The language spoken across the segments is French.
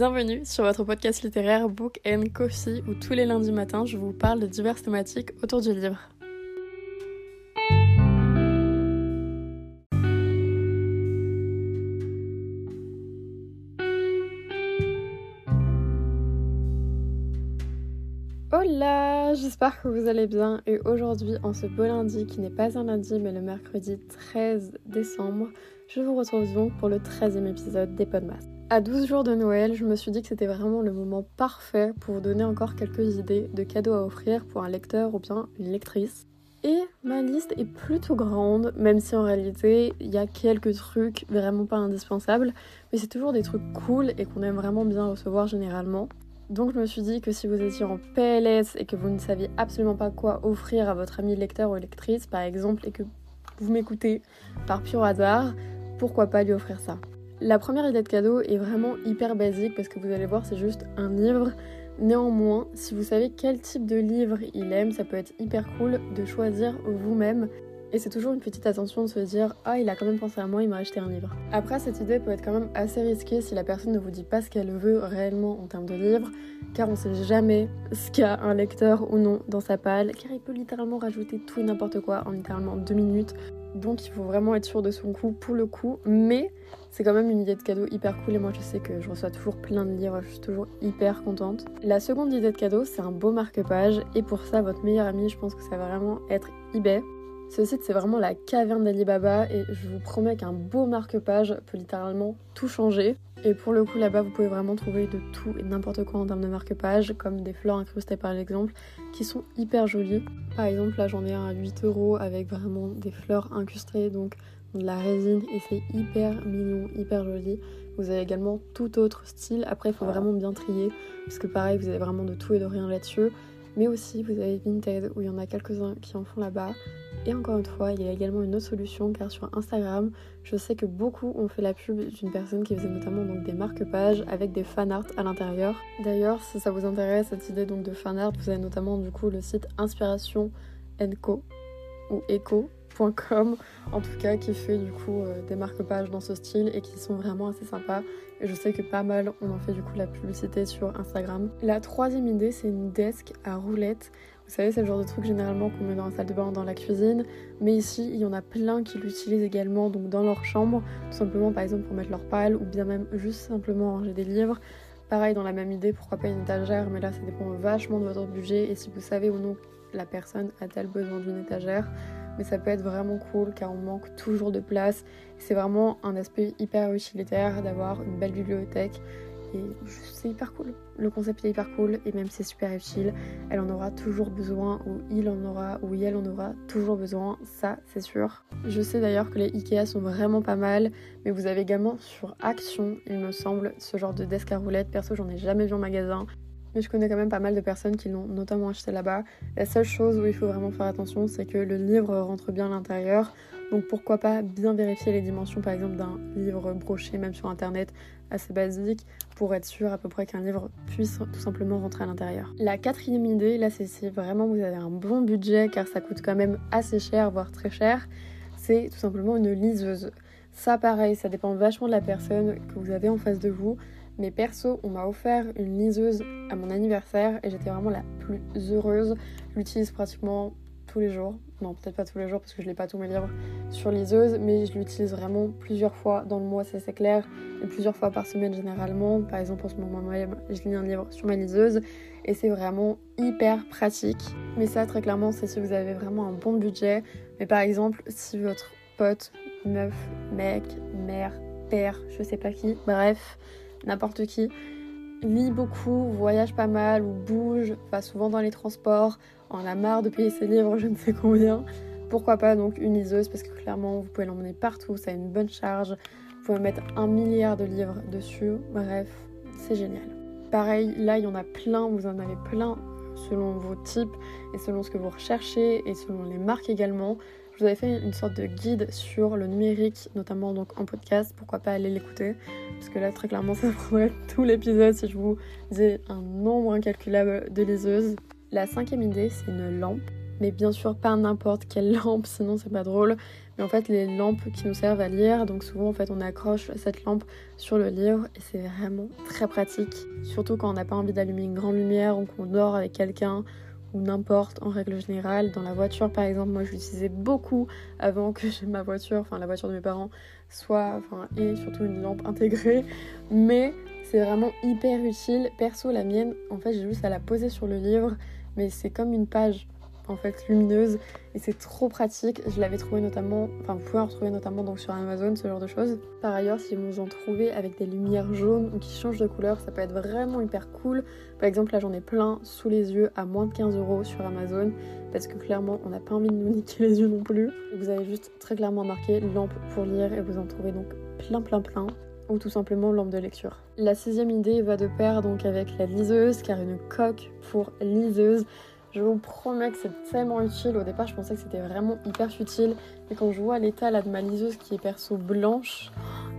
Bienvenue sur votre podcast littéraire Book and Coffee où tous les lundis matins je vous parle de diverses thématiques autour du livre. Hola, j'espère que vous allez bien et aujourd'hui en ce beau lundi qui n'est pas un lundi mais le mercredi 13 décembre, je vous retrouve donc pour le 13e épisode des Podmas. À 12 jours de Noël, je me suis dit que c'était vraiment le moment parfait pour donner encore quelques idées de cadeaux à offrir pour un lecteur ou bien une lectrice. Et ma liste est plutôt grande, même si en réalité il y a quelques trucs vraiment pas indispensables, mais c'est toujours des trucs cool et qu'on aime vraiment bien recevoir généralement. Donc je me suis dit que si vous étiez en PLS et que vous ne saviez absolument pas quoi offrir à votre ami lecteur ou lectrice par exemple et que vous m'écoutez par pur hasard, pourquoi pas lui offrir ça? La première idée de cadeau est vraiment hyper basique parce que vous allez voir c'est juste un livre. Néanmoins, si vous savez quel type de livre il aime, ça peut être hyper cool de choisir vous-même et c'est toujours une petite attention de se dire Ah, il a quand même pensé à moi, il m'a acheté un livre. Après, cette idée peut être quand même assez risquée si la personne ne vous dit pas ce qu'elle veut réellement en termes de livre, car on sait jamais ce qu'a un lecteur ou non dans sa palle, car il peut littéralement rajouter tout et n'importe quoi en littéralement deux minutes. Donc il faut vraiment être sûr de son coup pour le coup, mais c'est quand même une idée de cadeau hyper cool et moi je sais que je reçois toujours plein de livres, je suis toujours hyper contente. La seconde idée de cadeau, c'est un beau marque-page et pour ça, votre meilleur ami, je pense que ça va vraiment être eBay. Ce site, c'est vraiment la caverne d'Alibaba et je vous promets qu'un beau marque-page peut littéralement tout changer. Et pour le coup, là-bas, vous pouvez vraiment trouver de tout et n'importe quoi en termes de marque-page, comme des fleurs incrustées par exemple, qui sont hyper jolies. Par exemple, là, j'en ai un à 8 euros avec vraiment des fleurs incrustées, donc de la résine, et c'est hyper mignon, hyper joli. Vous avez également tout autre style. Après, il faut vraiment bien trier, parce que pareil, vous avez vraiment de tout et de rien là-dessus. Mais aussi, vous avez Vinted, où il y en a quelques-uns qui en font là-bas. Et encore une fois, il y a également une autre solution car sur Instagram, je sais que beaucoup ont fait la pub d'une personne qui faisait notamment donc des marque-pages avec des fan art à l'intérieur. D'ailleurs, si ça vous intéresse cette idée donc de fan art, vous avez notamment du coup le site Inspiration Co ou eco.com en tout cas qui fait du coup euh, des marque-pages dans ce style et qui sont vraiment assez sympas et je sais que pas mal on en fait du coup la publicité sur Instagram. La troisième idée c'est une desk à roulettes vous savez, c'est le genre de truc généralement qu'on met dans la salle de bain, dans la cuisine. Mais ici, il y en a plein qui l'utilisent également dans leur chambre, tout simplement par exemple pour mettre leur pâle ou bien même juste simplement ranger des livres. Pareil, dans la même idée, pourquoi pas une étagère, mais là ça dépend vachement de votre budget et si vous savez ou non la personne a-t-elle besoin d'une étagère. Mais ça peut être vraiment cool car on manque toujours de place. C'est vraiment un aspect hyper utilitaire d'avoir une belle bibliothèque et c'est hyper cool. Le concept est hyper cool et même c'est super utile. Elle en aura toujours besoin ou il en aura ou elle en aura toujours besoin, ça c'est sûr. Je sais d'ailleurs que les Ikea sont vraiment pas mal, mais vous avez également sur Action, il me semble, ce genre de desk à roulettes. Perso, j'en ai jamais vu en magasin. Mais je connais quand même pas mal de personnes qui l'ont notamment acheté là-bas. La seule chose où il faut vraiment faire attention, c'est que le livre rentre bien à l'intérieur. Donc pourquoi pas bien vérifier les dimensions par exemple d'un livre broché même sur internet assez basique pour être sûr à peu près qu'un livre puisse tout simplement rentrer à l'intérieur. La quatrième idée, là c'est si vraiment vous avez un bon budget car ça coûte quand même assez cher voire très cher, c'est tout simplement une liseuse. Ça pareil, ça dépend vachement de la personne que vous avez en face de vous. Mais perso, on m'a offert une liseuse à mon anniversaire et j'étais vraiment la plus heureuse. Je l'utilise pratiquement tous les jours. Non, peut-être pas tous les jours parce que je n'ai pas tous mes livres sur liseuse, mais je l'utilise vraiment plusieurs fois dans le mois, ça c'est clair, et plusieurs fois par semaine généralement. Par exemple, en ce moment même, je lis un livre sur ma liseuse et c'est vraiment hyper pratique. Mais ça, très clairement, c'est si vous avez vraiment un bon budget. Mais par exemple, si votre pote, meuf, mec, mère, père, je sais pas qui, bref, n'importe qui, lit beaucoup, voyage pas mal ou bouge, va souvent dans les transports, on a marre de payer ses livres, je ne sais combien. Pourquoi pas donc une liseuse parce que clairement vous pouvez l'emmener partout, ça a une bonne charge. Vous pouvez mettre un milliard de livres dessus. Bref, c'est génial. Pareil, là il y en a plein, vous en avez plein selon vos types et selon ce que vous recherchez et selon les marques également. Je vous avais fait une sorte de guide sur le numérique, notamment donc en podcast. Pourquoi pas aller l'écouter? Parce que là, très clairement, ça prendrait tout l'épisode si je vous disais un nombre incalculable de liseuses. La cinquième idée, c'est une lampe. mais bien sûr pas n'importe quelle lampe, sinon c'est pas drôle. Mais en fait, les lampes qui nous servent à lire, donc souvent en fait on accroche cette lampe sur le livre et c'est vraiment très pratique. Surtout quand on n'a pas envie d'allumer une grande lumière ou qu'on dort avec quelqu'un ou n'importe en règle générale. Dans la voiture par exemple, moi je l'utilisais beaucoup avant que ma voiture, enfin la voiture de mes parents, soit, enfin, et surtout une lampe intégrée. Mais c'est vraiment hyper utile. Perso, la mienne, en fait, j'ai juste à la poser sur le livre, mais c'est comme une page en fait lumineuse et c'est trop pratique. Je l'avais trouvé notamment, enfin vous pouvez en retrouver notamment donc sur Amazon, ce genre de choses. Par ailleurs, si vous en trouvez avec des lumières jaunes ou qui changent de couleur, ça peut être vraiment hyper cool. Par exemple, là j'en ai plein sous les yeux à moins de 15 euros sur Amazon parce que clairement on n'a pas envie de nous niquer les yeux non plus. Vous avez juste très clairement marqué lampe pour lire et vous en trouvez donc plein plein plein ou tout simplement lampe de lecture. La sixième idée va de pair donc avec la liseuse car une coque pour liseuse je vous promets que c'est tellement utile. Au départ, je pensais que c'était vraiment hyper futile. Mais quand je vois l'état de ma liseuse qui est perso blanche,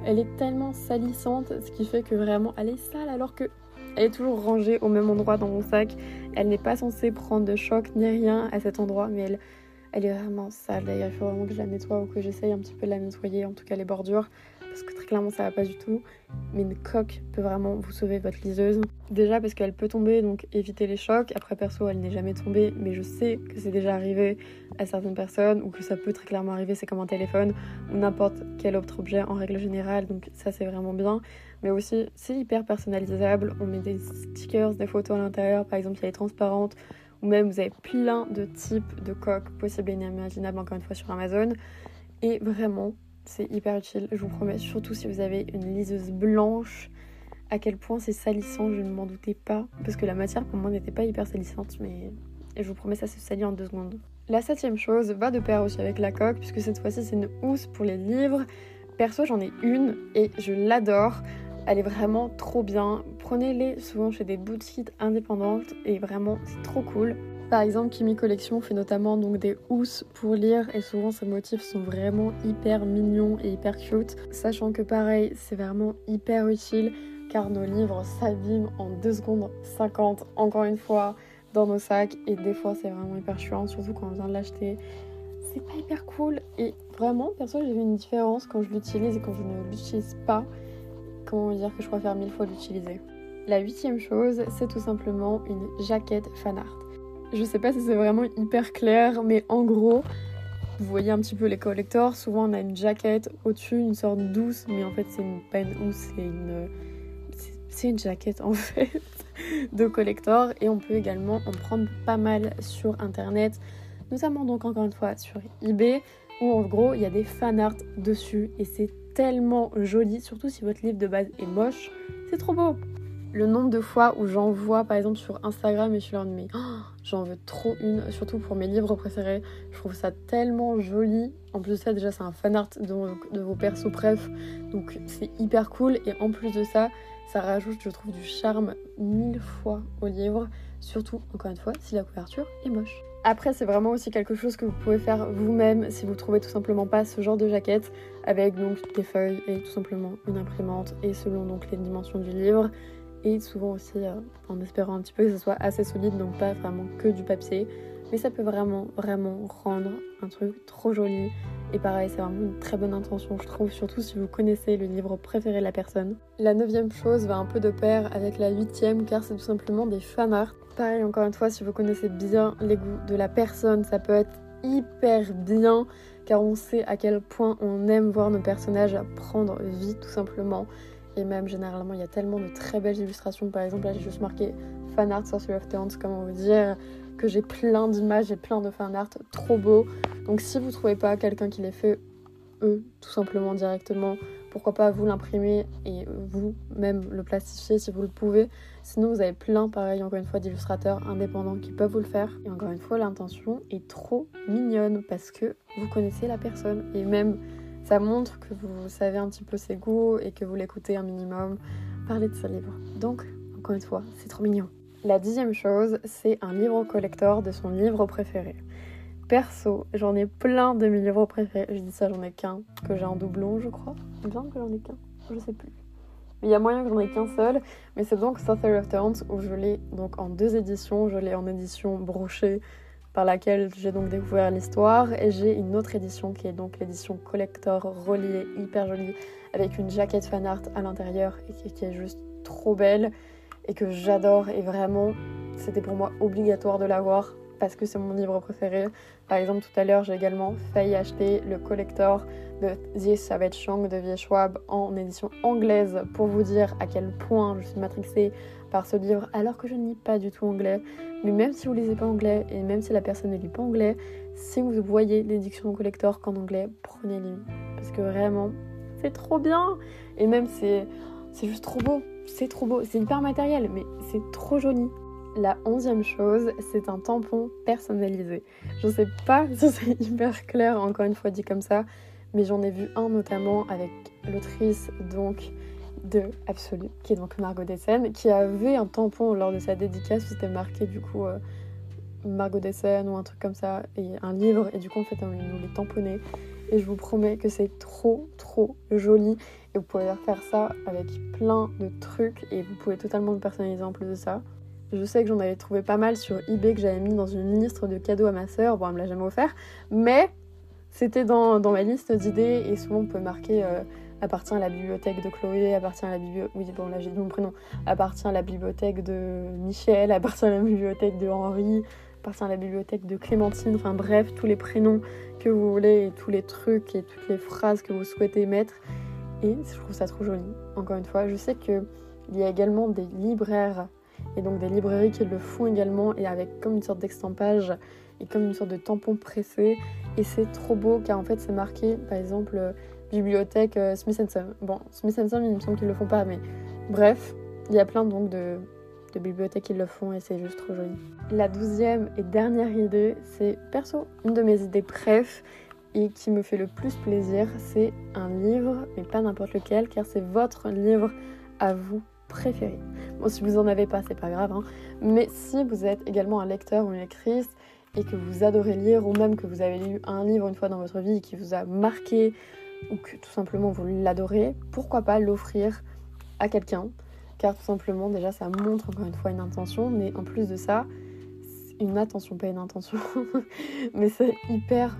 elle est tellement salissante, ce qui fait que vraiment elle est sale alors que elle est toujours rangée au même endroit dans mon sac. Elle n'est pas censée prendre de choc ni rien à cet endroit, mais elle, elle est vraiment sale. D'ailleurs, il faut vraiment que je la nettoie ou que j'essaye un petit peu de la nettoyer, en tout cas les bordures parce que très clairement ça va pas du tout. Mais une coque peut vraiment vous sauver votre liseuse. Déjà parce qu'elle peut tomber, donc évitez les chocs. Après perso, elle n'est jamais tombée, mais je sais que c'est déjà arrivé à certaines personnes ou que ça peut très clairement arriver. C'est comme un téléphone ou n'importe quel autre objet en règle générale, donc ça c'est vraiment bien. Mais aussi, c'est hyper personnalisable. On met des stickers, des photos à l'intérieur, par exemple si elle est transparente ou même vous avez plein de types de coques possibles et inimaginables encore une fois sur Amazon. Et vraiment, c'est hyper utile, je vous promets, surtout si vous avez une liseuse blanche. À quel point c'est salissant, je ne m'en doutais pas. Parce que la matière pour moi n'était pas hyper salissante, mais je vous promets, ça se salit en deux secondes. La septième chose va de pair aussi avec la coque, puisque cette fois-ci c'est une housse pour les livres. Perso, j'en ai une et je l'adore. Elle est vraiment trop bien. Prenez-les souvent chez des boutiques indépendantes et vraiment c'est trop cool. Par exemple, Kimi Collection fait notamment donc des housses pour lire et souvent ces motifs sont vraiment hyper mignons et hyper cute. Sachant que pareil, c'est vraiment hyper utile car nos livres s'abîment en 2 secondes 50 encore une fois dans nos sacs et des fois c'est vraiment hyper chiant surtout quand on vient de l'acheter. C'est pas hyper cool et vraiment perso j'ai vu une différence quand je l'utilise et quand je ne l'utilise pas. Comment dire que je préfère mille fois l'utiliser? La huitième chose, c'est tout simplement une jaquette fan art. Je sais pas si c'est vraiment hyper clair, mais en gros, vous voyez un petit peu les collectors. Souvent, on a une jaquette au-dessus, une sorte douce, mais en fait, c'est une peine ou c'est une. C'est jaquette en fait de collector et on peut également en prendre pas mal sur internet, notamment donc encore une fois sur eBay où en gros il y a des fan art dessus et c'est tellement joli, surtout si votre livre de base est moche, c'est trop beau le nombre de fois où j'en vois par exemple sur Instagram et je suis là mais oh, j'en veux trop une surtout pour mes livres préférés. Je trouve ça tellement joli. En plus de ça déjà c'est un fan art de, vos persos. Bref donc c'est hyper cool. Et en plus de ça ça rajoute je trouve du charme mille fois au livre surtout encore une fois si la couverture est moche. Après, c'est vraiment aussi quelque chose que vous pouvez faire vous-même si vous trouvez tout simplement pas ce genre de jaquette avec donc des feuilles et tout simplement une imprimante et selon donc les dimensions du livre et souvent aussi euh, en espérant un petit peu que ce soit assez solide, donc pas vraiment que du papier. Mais ça peut vraiment, vraiment rendre un truc trop joli. Et pareil, c'est vraiment une très bonne intention, je trouve, surtout si vous connaissez le livre préféré de la personne. La neuvième chose va un peu de pair avec la huitième, car c'est tout simplement des fan art. Pareil, encore une fois, si vous connaissez bien les goûts de la personne, ça peut être hyper bien, car on sait à quel point on aime voir nos personnages prendre vie, tout simplement. Et même généralement, il y a tellement de très belles illustrations. Par exemple, là j'ai juste marqué fan art Sorcery of Towns, comment vous dire, que j'ai plein d'images et plein de fan art trop beaux. Donc si vous trouvez pas quelqu'un qui les fait, eux, tout simplement directement, pourquoi pas vous l'imprimer et vous-même le plastifier si vous le pouvez. Sinon, vous avez plein, pareil, encore une fois, d'illustrateurs indépendants qui peuvent vous le faire. Et encore une fois, l'intention est trop mignonne parce que vous connaissez la personne. Et même ça montre que vous savez un petit peu ses goûts et que vous l'écoutez un minimum parler de ce livre. Donc, encore une fois, c'est trop mignon. La dixième chose, c'est un livre collector de son livre préféré. Perso, j'en ai plein de mes livres préférés. Je dis ça, j'en ai qu'un, que j'ai en doublon, je crois. Il me que j'en ai qu'un, je sais plus. Il y a moyen que j'en ai qu'un seul. Mais c'est donc Sorcery of Turns où je l'ai donc en deux éditions. Je l'ai en édition brochée par laquelle j'ai donc découvert l'histoire. Et j'ai une autre édition qui est donc l'édition collector reliée, hyper jolie, avec une jaquette fan art à l'intérieur et qui est juste trop belle et que j'adore. Et vraiment, c'était pour moi obligatoire de l'avoir parce que c'est mon livre préféré. Par exemple, tout à l'heure, j'ai également failli acheter le collector de The Savage Song de V. Schwab en édition anglaise pour vous dire à quel point je suis matrixée par ce livre alors que je ne lis pas du tout anglais. Mais même si vous lisez pas anglais et même si la personne ne lit pas anglais, si vous voyez l'édition collector qu'en anglais, prenez-les. Parce que vraiment, c'est trop bien. Et même c'est, c'est juste trop beau. C'est trop beau. C'est hyper matériel, mais c'est trop joli. La onzième chose, c'est un tampon personnalisé. Je sais pas si c'est hyper clair, encore une fois dit comme ça, mais j'en ai vu un notamment avec l'autrice donc de Absolu, qui est donc Margot Dessen, qui avait un tampon lors de sa dédicace, c'était marqué du coup euh, Margot Dessen ou un truc comme ça, et un livre, et du coup en fait on nous les tamponnait. Et je vous promets que c'est trop trop joli. Et vous pouvez faire ça avec plein de trucs, et vous pouvez totalement le personnaliser en plus de ça. Je sais que j'en avais trouvé pas mal sur eBay que j'avais mis dans une liste de cadeaux à ma sœur. Bon, elle me l'a jamais offert, mais c'était dans, ma liste d'idées et souvent on peut marquer euh, appartient à la bibliothèque de Chloé, appartient à la bibliothèque. Oui, bon, là j'ai dit mon prénom. Appartient à la bibliothèque de Michel, appartient à la bibliothèque de Henri, appartient à la bibliothèque de Clémentine. Enfin bref, tous les prénoms que vous voulez et tous les trucs et toutes les phrases que vous souhaitez mettre. Et je trouve ça trop joli. Encore une fois, je sais qu'il y a également des libraires et donc des librairies qui le font également et avec comme une sorte d'extampage et comme une sorte de tampon pressé et c'est trop beau car en fait c'est marqué par exemple euh, bibliothèque euh, Smith Son. Bon, Smith Son il me semble qu'ils le font pas mais bref, il y a plein donc de, de bibliothèques qui le font et c'est juste trop joli. La douzième et dernière idée, c'est perso, une de mes idées préf et qui me fait le plus plaisir, c'est un livre, mais pas n'importe lequel, car c'est votre livre à vous préféré. Bon, si vous en avez pas, c'est pas grave, hein. mais si vous êtes également un lecteur ou une lectrice et que vous adorez lire, ou même que vous avez lu un livre une fois dans votre vie qui vous a marqué, ou que tout simplement vous l'adorez, pourquoi pas l'offrir à quelqu'un? Car tout simplement déjà ça montre encore une fois une intention mais en plus de ça une attention pas une intention mais c'est hyper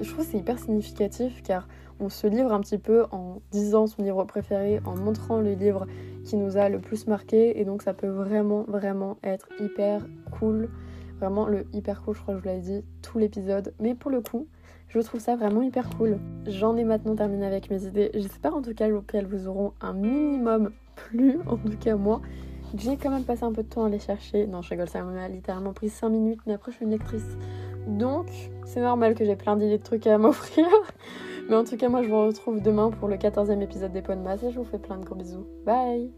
je trouve c'est hyper significatif car on se livre un petit peu en disant son livre préféré, en montrant le livre qui nous a le plus marqué. Et donc ça peut vraiment, vraiment être hyper cool. Vraiment le hyper cool, je crois que je vous l'avais dit tout l'épisode. Mais pour le coup, je trouve ça vraiment hyper cool. J'en ai maintenant terminé avec mes idées. J'espère en tout cas qu'elles vous auront un minimum plu, en tout cas moi. J'ai quand même passé un peu de temps à les chercher. Non, je rigole, ça m'a littéralement pris 5 minutes, mais après je suis une lectrice. Donc, c'est normal que j'ai plein d'idées de trucs à m'offrir. Mais en tout cas, moi je vous retrouve demain pour le 14e épisode des Points de et je vous fais plein de gros bisous. Bye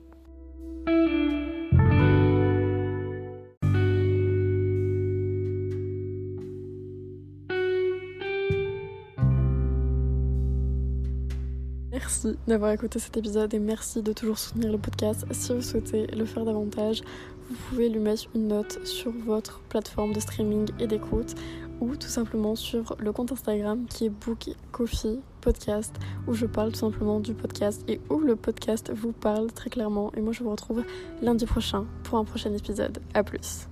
Merci d'avoir écouté cet épisode et merci de toujours soutenir le podcast. Si vous souhaitez le faire davantage, vous pouvez lui mettre une note sur votre plateforme de streaming et d'écoute ou tout simplement sur le compte Instagram qui est Book Podcast où je parle tout simplement du podcast et où le podcast vous parle très clairement. Et moi je vous retrouve lundi prochain pour un prochain épisode. A plus.